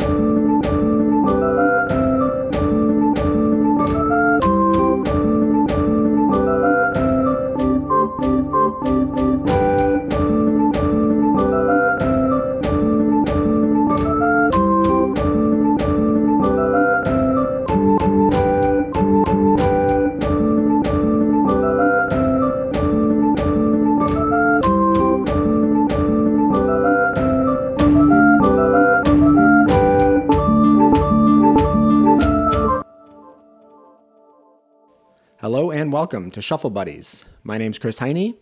Hello and welcome to Shuffle Buddies. My name's Chris Heine,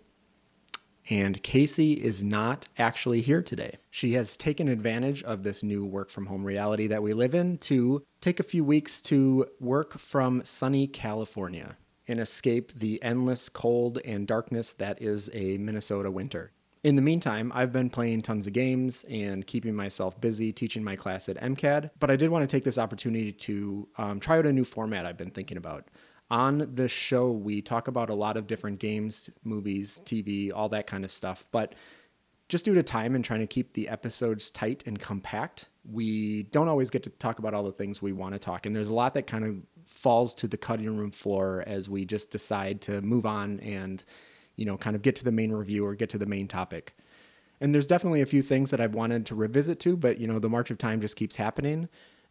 and Casey is not actually here today. She has taken advantage of this new work from home reality that we live in to take a few weeks to work from sunny California and escape the endless cold and darkness that is a Minnesota winter. In the meantime, I've been playing tons of games and keeping myself busy teaching my class at MCAD, but I did want to take this opportunity to um, try out a new format I've been thinking about on the show, we talk about a lot of different games, movies, TV, all that kind of stuff. But just due to time and trying to keep the episodes tight and compact, we don't always get to talk about all the things we want to talk. And there's a lot that kind of falls to the cutting room floor as we just decide to move on and, you know, kind of get to the main review or get to the main topic. And there's definitely a few things that I've wanted to revisit to, but, you know, the march of time just keeps happening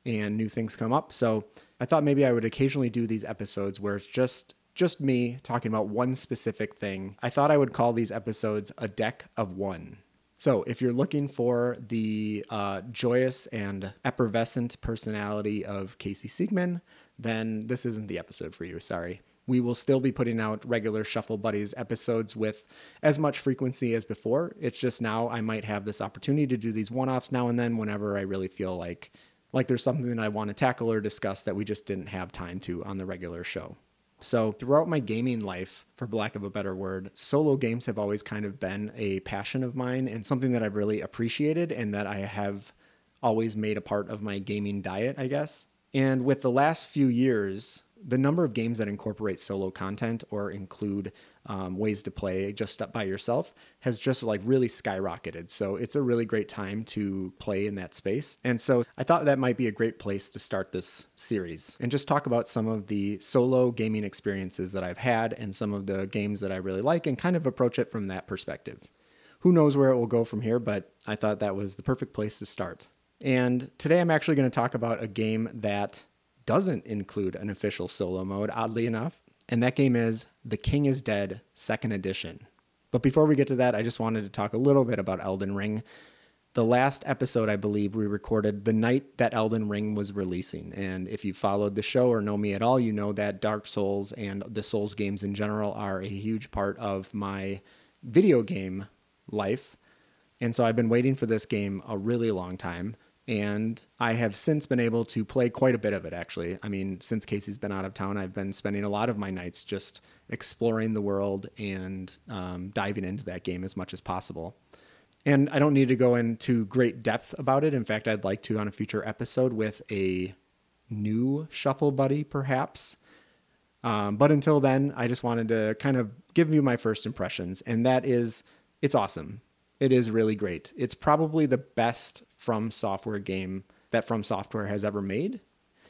and new things come up. So I thought maybe I would occasionally do these episodes where it's just just me talking about one specific thing. I thought I would call these episodes a deck of one. So, if you're looking for the uh, joyous and effervescent personality of Casey Siegman, then this isn't the episode for you. Sorry. We will still be putting out regular Shuffle Buddies episodes with as much frequency as before. It's just now I might have this opportunity to do these one offs now and then whenever I really feel like like there's something that I want to tackle or discuss that we just didn't have time to on the regular show. So, throughout my gaming life, for lack of a better word, solo games have always kind of been a passion of mine and something that I've really appreciated and that I have always made a part of my gaming diet, I guess. And with the last few years, the number of games that incorporate solo content or include um, ways to play just by yourself has just like really skyrocketed. So it's a really great time to play in that space. And so I thought that might be a great place to start this series and just talk about some of the solo gaming experiences that I've had and some of the games that I really like and kind of approach it from that perspective. Who knows where it will go from here, but I thought that was the perfect place to start. And today I'm actually going to talk about a game that doesn't include an official solo mode, oddly enough and that game is The King is Dead, second edition. But before we get to that, I just wanted to talk a little bit about Elden Ring. The last episode, I believe, we recorded the night that Elden Ring was releasing. And if you followed the show or know me at all, you know that Dark Souls and the Souls games in general are a huge part of my video game life. And so I've been waiting for this game a really long time and I have since been able to play quite a bit of it actually. I mean, since Casey's been out of town, I've been spending a lot of my nights just exploring the world and um, diving into that game as much as possible. And I don't need to go into great depth about it. In fact, I'd like to on a future episode with a new shuffle buddy, perhaps. Um, but until then, I just wanted to kind of give you my first impressions, and that is it's awesome. It is really great. It's probably the best from software game that From Software has ever made.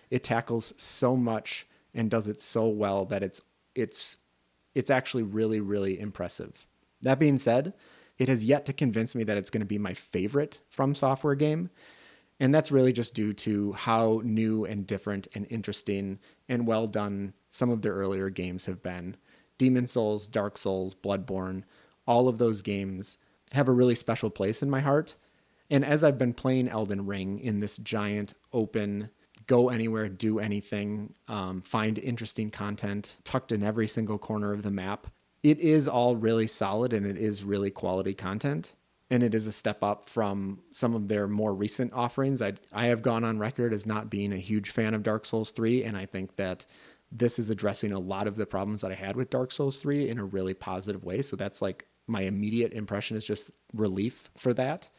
It tackles so much and does it so well that it's it's it's actually really really impressive. That being said, it has yet to convince me that it's going to be my favorite From Software game. And that's really just due to how new and different and interesting and well done some of their earlier games have been. Demon's Souls, Dark Souls, Bloodborne, all of those games have a really special place in my heart. And as I've been playing Elden Ring in this giant open, go anywhere, do anything, um, find interesting content tucked in every single corner of the map, it is all really solid and it is really quality content. And it is a step up from some of their more recent offerings. I, I have gone on record as not being a huge fan of Dark Souls 3, and I think that this is addressing a lot of the problems that I had with Dark Souls 3 in a really positive way. So that's like my immediate impression is just relief for that.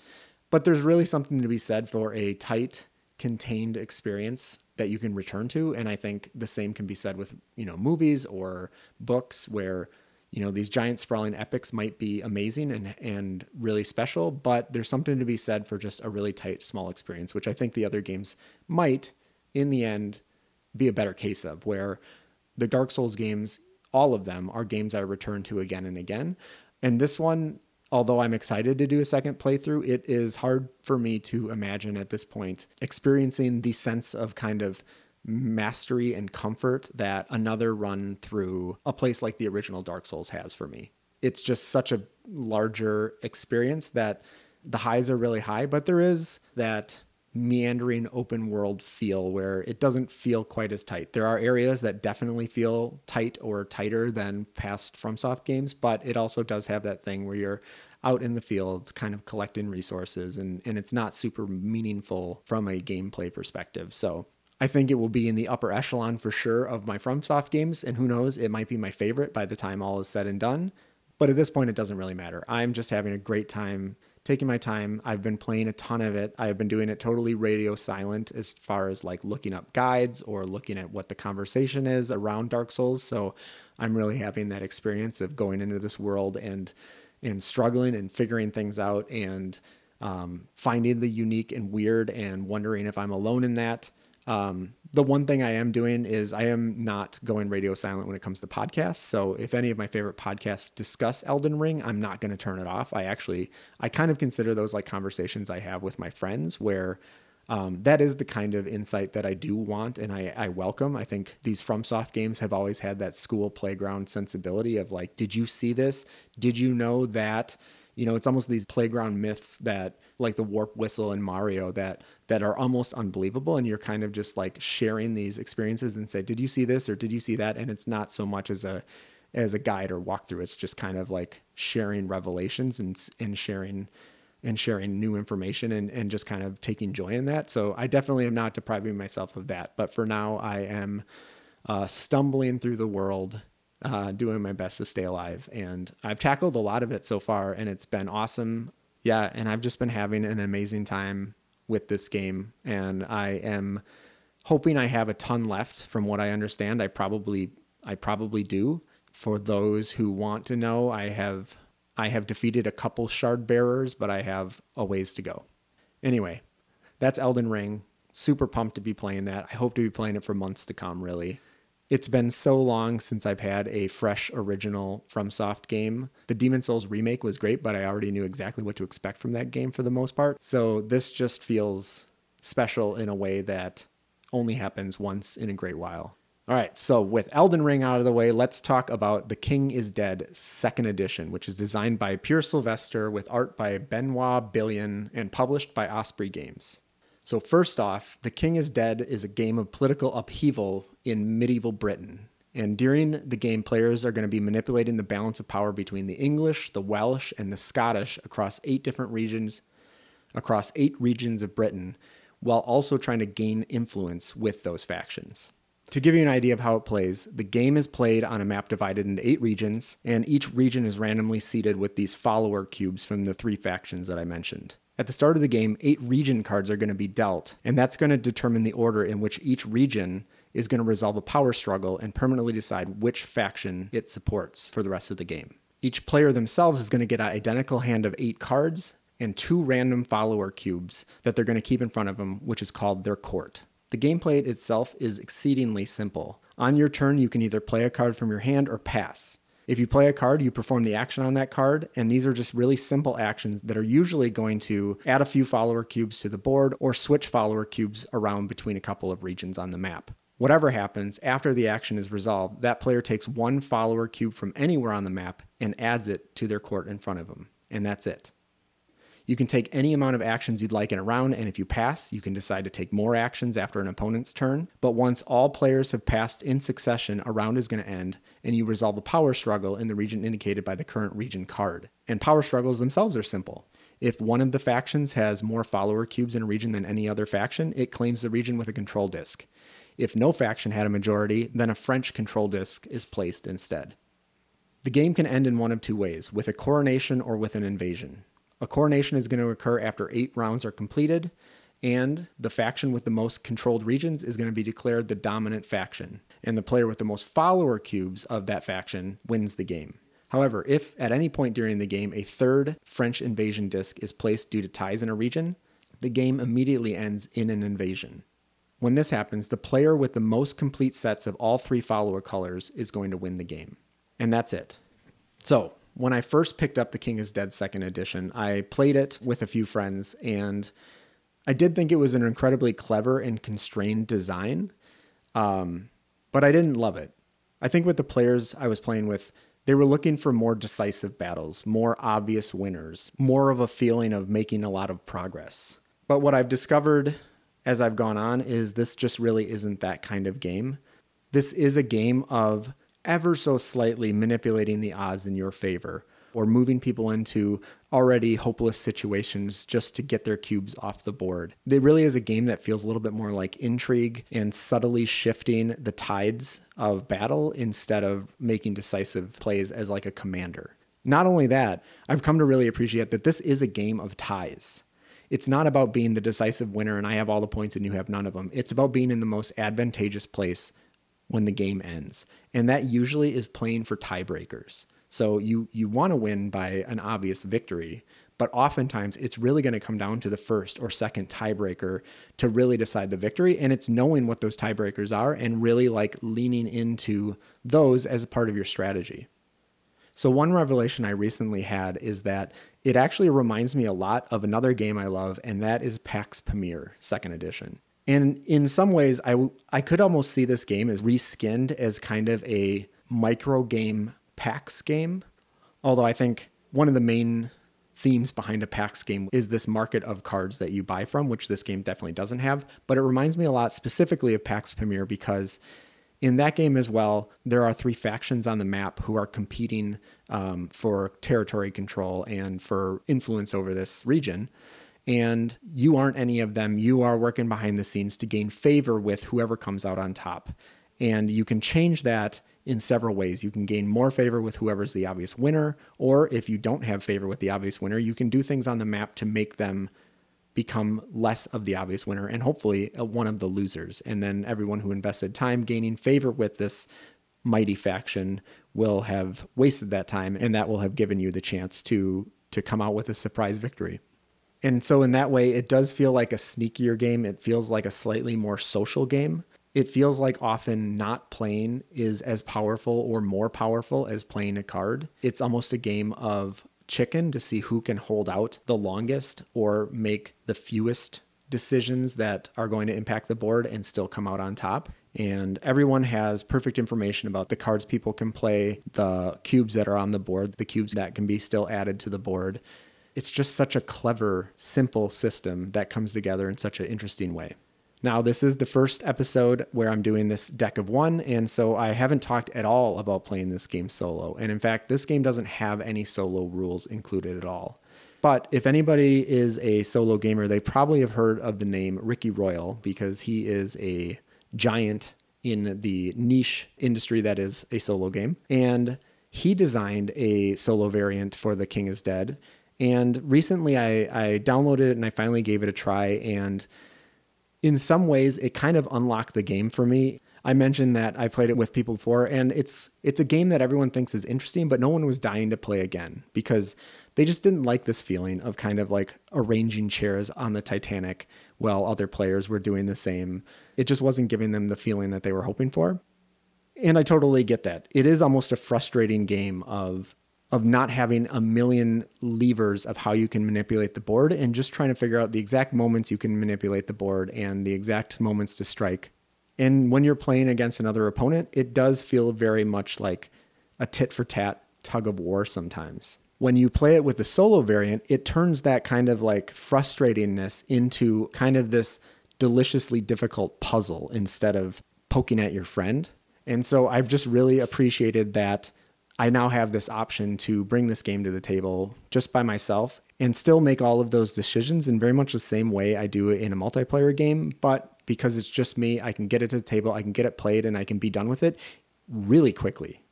But there's really something to be said for a tight, contained experience that you can return to. And I think the same can be said with, you know, movies or books where you know, these giant sprawling epics might be amazing and and really special, but there's something to be said for just a really tight, small experience, which I think the other games might, in the end, be a better case of, where the Dark Souls games, all of them, are games I return to again and again. And this one, although I'm excited to do a second playthrough, it is hard for me to imagine at this point experiencing the sense of kind of mastery and comfort that another run through a place like the original Dark Souls has for me. It's just such a larger experience that the highs are really high, but there is that meandering open world feel where it doesn't feel quite as tight. There are areas that definitely feel tight or tighter than past FromSoft games, but it also does have that thing where you're out in the field kind of collecting resources and, and it's not super meaningful from a gameplay perspective. So I think it will be in the upper echelon for sure of my FromSoft games, and who knows, it might be my favorite by the time all is said and done. But at this point, it doesn't really matter. I'm just having a great time taking my time. I've been playing a ton of it. I've been doing it totally radio silent as far as like looking up guides or looking at what the conversation is around Dark Souls. So I'm really having that experience of going into this world and and struggling and figuring things out and um, finding the unique and weird and wondering if I'm alone in that. Um, the one thing I am doing is I am not going radio silent when it comes to podcasts. So if any of my favorite podcasts discuss Elden Ring, I'm not going to turn it off. I actually, I kind of consider those like conversations I have with my friends where um, that is the kind of insight that I do want and I, I welcome. I think these FromSoft games have always had that school playground sensibility of like, did you see this? Did you know that? You know, it's almost these playground myths that like the warp whistle in Mario that that are almost unbelievable and you're kind of just like sharing these experiences and say did you see this or did you see that? And it's not so much as a as a guide or walkthrough. It's just kind of like sharing revelations and and sharing and sharing new information and, and just kind of taking joy in that. So i definitely am not depriving myself of that but for now i am uh, stumbling through the world uh, doing my best to stay alive and i've tackled a lot of it so far and it's been awesome. Yeah and i've just been having an amazing time with this game, and I am hoping I have a ton left. From what I understand, I probably I probably do. For those who want to know, I have I have defeated a couple shard bearers, but I have a ways to go. Anyway, that's Elden Ring. Super pumped to be playing that. I hope to be playing it for months to come, really. It's been so long since I've had a fresh original FromSoft game. The Demon's Souls remake was great, but I already knew exactly what to expect from that game for the most part. So this just feels special in a way that only happens once in a great while. All right, so with Elden Ring out of the way, let's talk about The King is Dead Second Edition, which is designed by Peer Sylvester with art by Benoit Billion and published by Osprey Games. So, first off, The King is Dead is a game of political upheaval in medieval Britain. And during the game, players are going to be manipulating the balance of power between the English, the Welsh, and the Scottish across eight different regions, across eight regions of Britain, while also trying to gain influence with those factions. To give you an idea of how it plays, the game is played on a map divided into eight regions, and each region is randomly seeded with these follower cubes from the three factions that I mentioned. At the start of the game, eight region cards are going to be dealt, and that's going to determine the order in which each region is going to resolve a power struggle and permanently decide which faction it supports for the rest of the game. Each player themselves is going to get an identical hand of eight cards and two random follower cubes that they're going to keep in front of them, which is called their court. The gameplay itself is exceedingly simple. On your turn, you can either play a card from your hand or pass. If you play a card, you perform the action on that card, and these are just really simple actions that are usually going to add a few follower cubes to the board or switch follower cubes around between a couple of regions on the map. Whatever happens, after the action is resolved, that player takes one follower cube from anywhere on the map and adds it to their court in front of them. And that's it. You can take any amount of actions you'd like in a round, and if you pass, you can decide to take more actions after an opponent's turn. But once all players have passed in succession, a round is going to end, and you resolve a power struggle in the region indicated by the current region card. And power struggles themselves are simple. If one of the factions has more follower cubes in a region than any other faction, it claims the region with a control disk. If no faction had a majority, then a French control disk is placed instead. The game can end in one of two ways with a coronation or with an invasion. A coronation is going to occur after eight rounds are completed, and the faction with the most controlled regions is going to be declared the dominant faction, and the player with the most follower cubes of that faction wins the game. However, if at any point during the game a third French invasion disc is placed due to ties in a region, the game immediately ends in an invasion. When this happens, the player with the most complete sets of all three follower colors is going to win the game. And that's it. So, when I first picked up The King is Dead second edition, I played it with a few friends and I did think it was an incredibly clever and constrained design, um, but I didn't love it. I think with the players I was playing with, they were looking for more decisive battles, more obvious winners, more of a feeling of making a lot of progress. But what I've discovered as I've gone on is this just really isn't that kind of game. This is a game of ever so slightly manipulating the odds in your favor or moving people into already hopeless situations just to get their cubes off the board. It really is a game that feels a little bit more like intrigue and subtly shifting the tides of battle instead of making decisive plays as like a commander. Not only that, I've come to really appreciate that this is a game of ties. It's not about being the decisive winner and I have all the points and you have none of them. It's about being in the most advantageous place when the game ends. And that usually is playing for tiebreakers. So you you want to win by an obvious victory, but oftentimes it's really going to come down to the first or second tiebreaker to really decide the victory and it's knowing what those tiebreakers are and really like leaning into those as part of your strategy. So one revelation I recently had is that it actually reminds me a lot of another game I love and that is Pax Pamir, second edition. And in some ways I I could almost see this game as reskinned as kind of a micro game PAX game. Although I think one of the main themes behind a PAX game is this market of cards that you buy from, which this game definitely doesn't have. But it reminds me a lot specifically of PAX Pamir because in that game as well, there are three factions on the map who are competing um, for territory control and for influence over this region. And you aren't any of them. You are working behind the scenes to gain favor with whoever comes out on top. And you can change that in several ways. You can gain more favor with whoever's the obvious winner, or if you don't have favor with the obvious winner, you can do things on the map to make them become less of the obvious winner and hopefully uh, one of the losers. And then everyone who invested time gaining favor with this mighty faction will have wasted that time and that will have given you the chance to to come out with a surprise victory. And so in that way it does feel like a sneakier game. It feels like a slightly more social game it feels like often not playing is as powerful or more powerful as playing a card. It's almost a game of chicken to see who can hold out the longest or make the fewest decisions that are going to impact the board and still come out on top. And everyone has perfect information about the cards people can play, the cubes that are on the board, the cubes that can be still added to the board. It's just such a clever, simple system that comes together in such an interesting way. Now, this is the first episode where I'm doing this deck of one, and so I haven't talked at all about playing this game solo. And in fact, this game doesn't have any solo rules included at all. But if anybody is a solo gamer, they probably have heard of the name Ricky Royal because he is a giant in the niche industry that is a solo game. And he designed a solo variant for The King is Dead. And recently I, I downloaded it and I finally gave it a try. And in some ways it kind of unlocked the game for me. I mentioned that I played it with people before and it's it's a game that everyone thinks is interesting but no one was dying to play again because they just didn't like this feeling of kind of like arranging chairs on the Titanic while other players were doing the same. It just wasn't giving them the feeling that they were hoping for. And I totally get that. It is almost a frustrating game of of not having a million levers of how you can manipulate the board and just trying to figure out the exact moments you can manipulate the board and the exact moments to strike. And when you're playing against another opponent, it does feel very much like a tit for tat tug of war sometimes. When you play it with the solo variant, it turns that kind of like frustratingness into kind of this deliciously difficult puzzle instead of poking at your friend. And so I've just really appreciated that I now have this option to bring this game to the table just by myself and still make all of those decisions in very much the same way I do in a multiplayer game. But because it's just me, I can get it to the table, I can get it played, and I can be done with it really quickly.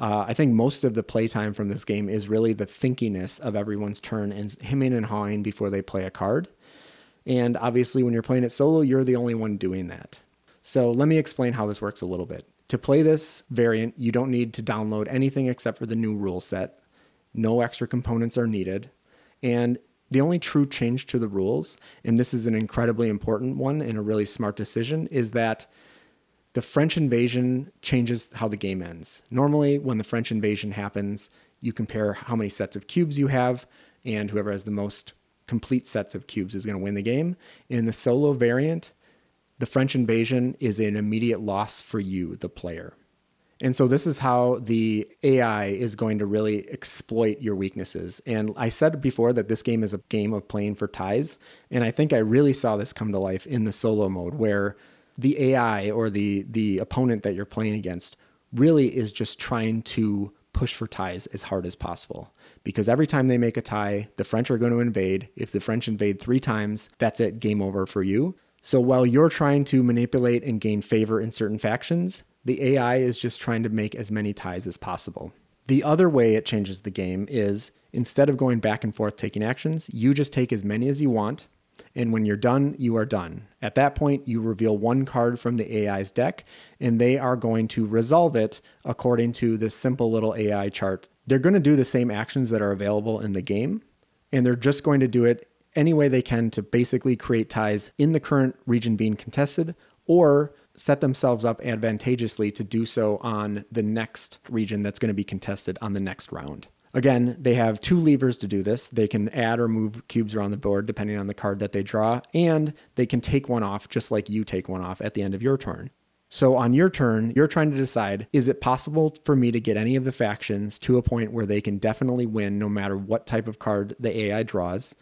Uh, I think most of the playtime from this game is really the thinkiness of everyone's turn and hemming and hawing before they play a card. And obviously, when you're playing it solo, you're the only one doing that. So let me explain how this works a little bit. To play this variant, you don't need to download anything except for the new rule set. No extra components are needed. And the only true change to the rules, and this is an incredibly important one and a really smart decision, is that the French invasion changes how the game ends. Normally, when the French invasion happens, you compare how many sets of cubes you have, and whoever has the most complete sets of cubes is going to win the game. In the solo variant, the French invasion is an immediate loss for you, the player. And so this is how the AI is going to really exploit your weaknesses. And I said before that this game is a game of playing for ties. And I think I really saw this come to life in the solo mode where the AI or the the opponent that you're playing against really is just trying to push for ties as hard as possible. Because every time they make a tie, the French are going to invade. If the French invade three times, that's it, game over for you. So while you're trying to manipulate and gain favor in certain factions, the AI is just trying to make as many ties as possible. The other way it changes the game is instead of going back and forth taking actions, you just take as many as you want. And when you're done, you are done. At that point, you reveal one card from the AI's deck, and they are going to resolve it according to this simple little AI chart. They're going to do the same actions that are available in the game, and they're just going to do it any way they can to basically create ties in the current region being contested or set themselves up advantageously to do so on the next region that's going to be contested on the next round. Again, they have two levers to do this. They can add or move cubes around the board depending on the card that they draw, and they can take one off just like you take one off at the end of your turn. So on your turn, you're trying to decide is it possible for me to get any of the factions to a point where they can definitely win no matter what type of card the AI draws?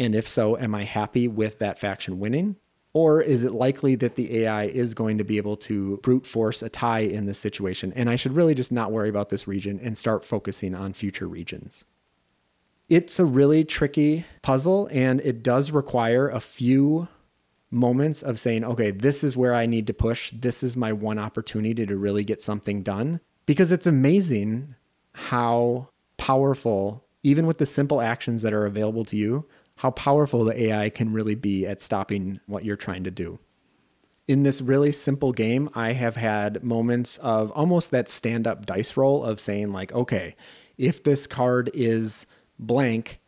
And if so, am I happy with that faction winning? Or is it likely that the AI is going to be able to brute force a tie in this situation? And I should really just not worry about this region and start focusing on future regions. It's a really tricky puzzle, and it does require a few moments of saying, okay, this is where I need to push. This is my one opportunity to really get something done. Because it's amazing how powerful, even with the simple actions that are available to you, how powerful the AI can really be at stopping what you're trying to do. In this really simple game, I have had moments of almost that stand up dice roll of saying, like, okay, if this card is blank,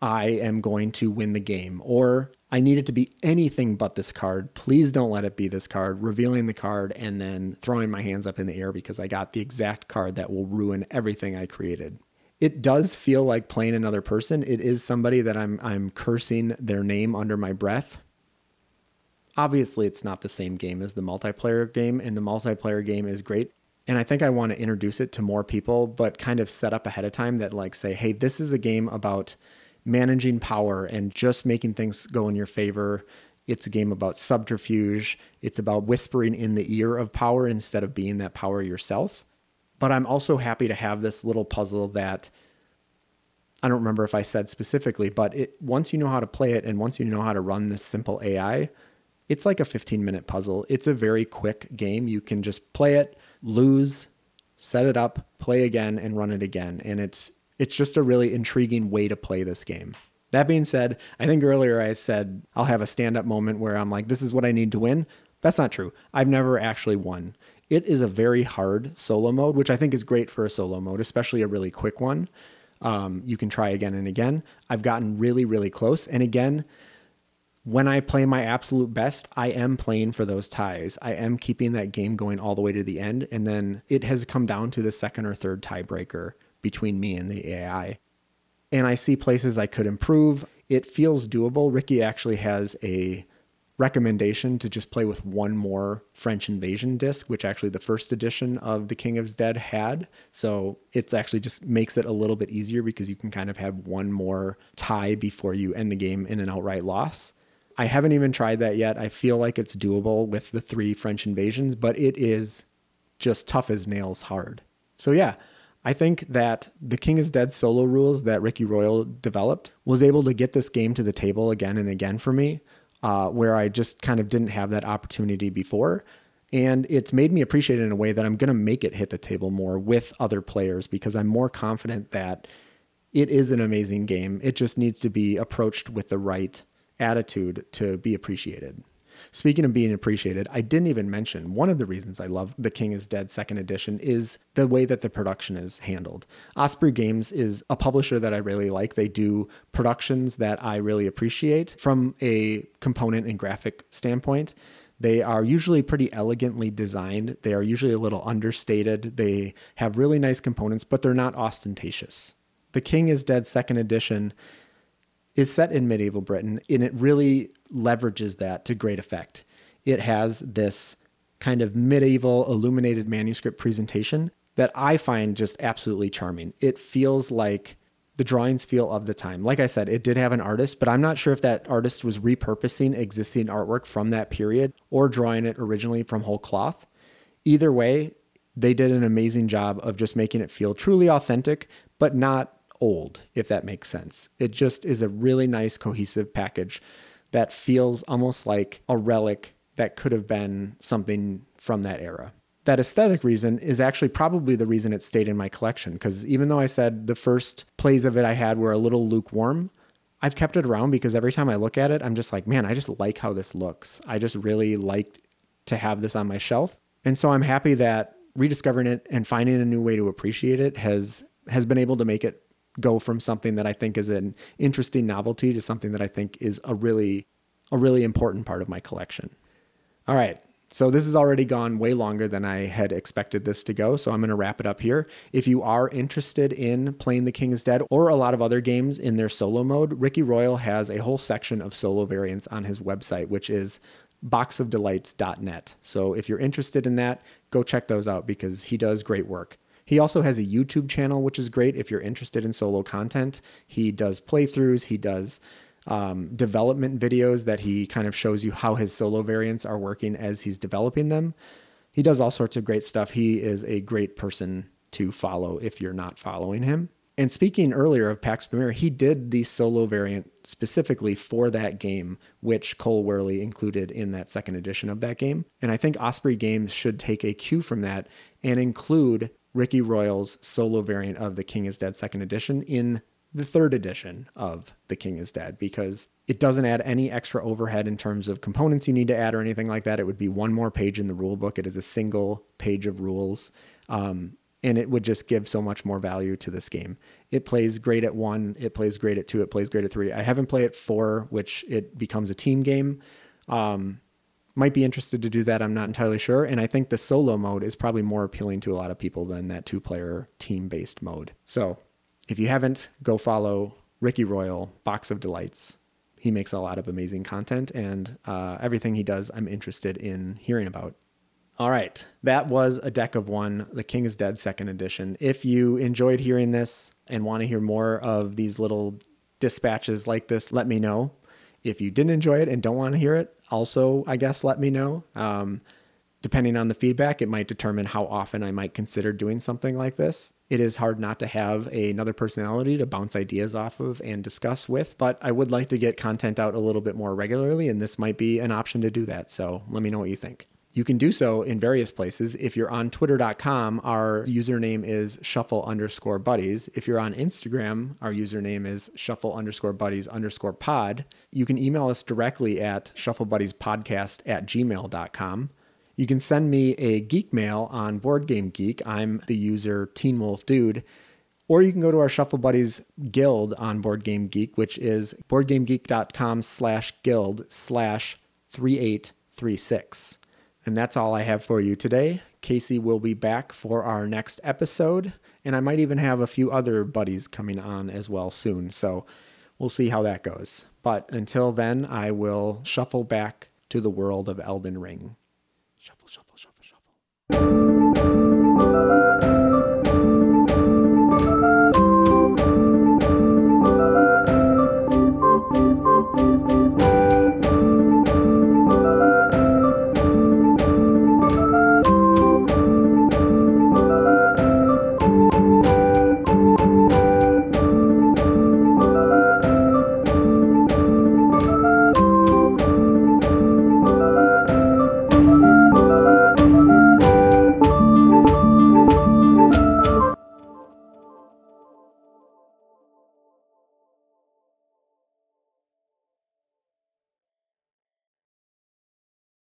I am going to win the game. Or I need it to be anything but this card. Please don't let it be this card, revealing the card and then throwing my hands up in the air because I got the exact card that will ruin everything I created it does feel like playing another person. It is somebody that I'm I'm cursing their name under my breath. Obviously, it's not the same game as the multiplayer game, and the multiplayer game is great. And I think I want to introduce it to more people, but kind of set up ahead of time that like say, hey, this is a game about managing power and just making things go in your favor. It's a game about subterfuge. It's about whispering in the ear of power instead of being that power yourself. But I'm also happy to have this little puzzle that I don't remember if I said specifically, but it once you know how to play it and once you know how to run this simple AI, it's like a 15 minute puzzle. It's a very quick game. You can just play it, lose, set it up, play again and run it again. And it's it's just a really intriguing way to play this game. That being said, I think earlier I said I'll have a stand up moment where I'm like, this is what I need to win. That's not true. I've never actually won. It is a very hard solo mode, which I think is great for a solo mode, especially a really quick one. Um, you can try again and again. I've gotten really, really close. And again, when I play my absolute best, I am playing for those ties. I am keeping that game going all the way to the end. And then it has come down to the second or third tiebreaker between me and the AI. And I see places I could improve. It feels doable. Ricky actually has a recommendation to just play with one more French invasion disc, which actually the first edition of The King of Dead had. So it's actually just makes it a little bit easier because you can kind of have one more tie before you end the game in an outright loss. I haven't even tried that yet. I feel like it's doable with the three French invasions, but it is just tough as nails hard. So yeah, I think that the King is Dead solo rules that Ricky Royal developed was able to get this game to the table again and again for me uh, where I just kind of didn't have that opportunity before. And it's made me appreciate it in a way that I'm going to make it hit the table more with other players because I'm more confident that it is an amazing game. It just needs to be approached with the right attitude to be appreciated. Speaking of being appreciated, I didn't even mention one of the reasons I love The King is Dead second edition is the way that the production is handled. Osprey Games is a publisher that I really like. They do productions that I really appreciate from a component and graphic standpoint. They are usually pretty elegantly designed. They are usually a little understated. They have really nice components, but they're not ostentatious. The King is Dead second edition is set in medieval Britain, and it really leverages that to great effect. It has this kind of medieval illuminated manuscript presentation that I find just absolutely charming. It feels like the drawings feel of the time. Like I said, it did have an artist, but I'm not sure if that artist was repurposing existing artwork from that period or drawing it originally from whole cloth. Either way, they did an amazing job of just making it feel truly authentic, but not old, if that makes sense. It just is a really nice, cohesive package that feels almost like a relic that could have been something from that era. That aesthetic reason is actually probably the reason it stayed in my collection, because even though I said the first plays of it I had were a little lukewarm, I've kept it around because every time I look at it, I'm just like, man, I just like how this looks. I just really liked to have this on my shelf. And so I'm happy that rediscovering it and finding a new way to appreciate it has has been able to make it go from something that I think is an interesting novelty to something that I think is a really a really important part of my collection. All right. So this has already gone way longer than I had expected this to go, so I'm going to wrap it up here. If you are interested in playing The King is Dead or a lot of other games in their solo mode, Ricky Royal has a whole section of solo variants on his website, which is boxofdelights.net. So if you're interested in that, go check those out because he does great work. He also has a YouTube channel, which is great if you're interested in solo content. He does playthroughs, he does um, development videos that he kind of shows you how his solo variants are working as he's developing them. He does all sorts of great stuff. He is a great person to follow if you're not following him. And speaking earlier of Pax Pamir, he did the solo variant specifically for that game, which Cole Wehrle included in that second edition of that game. And I think Osprey Games should take a cue from that and include Ricky Royal's solo variant of The King is Dead second edition in the third edition of The King is Dead because it doesn't add any extra overhead in terms of components you need to add or anything like that. It would be one more page in the rule book. It is a single page of rules. Um, and it would just give so much more value to this game. It plays great at one, it plays great at two, it plays great at three. I haven't played at four, which it becomes a team game. Um, might be interested to do that. I'm not entirely sure. And I think the solo mode is probably more appealing to a lot of people than that two player team based mode. So if you haven't, go follow Ricky Royal, Box of Delights. He makes a lot of amazing content, and uh, everything he does, I'm interested in hearing about. All right, that was a deck of one, The King is Dead second edition. If you enjoyed hearing this and want to hear more of these little dispatches like this, let me know. If you didn't enjoy it and don't want to hear it, also, I guess, let me know. Um, depending on the feedback, it might determine how often I might consider doing something like this. It is hard not to have another personality to bounce ideas off of and discuss with, but I would like to get content out a little bit more regularly, and this might be an option to do that. So let me know what you think. You can do so in various places. If you're on twitter.com, our username is shuffle underscore buddies. If you're on Instagram, our username is shuffle underscore buddies underscore pod. You can email us directly at shufflebuddiespodcast at gmail.com. You can send me a geek mail on Board Game Geek. I'm the user Teen Wolf Dude. Or you can go to our Shuffle Buddies guild on Board Game Geek, which is boardgamegeek.com slash guild slash 3836. And that's all I have for you today. Casey will be back for our next episode, and I might even have a few other buddies coming on as well soon. So we'll see how that goes. But until then, I will shuffle back to the world of Elden Ring. Shuffle, shuffle, shuffle, shuffle.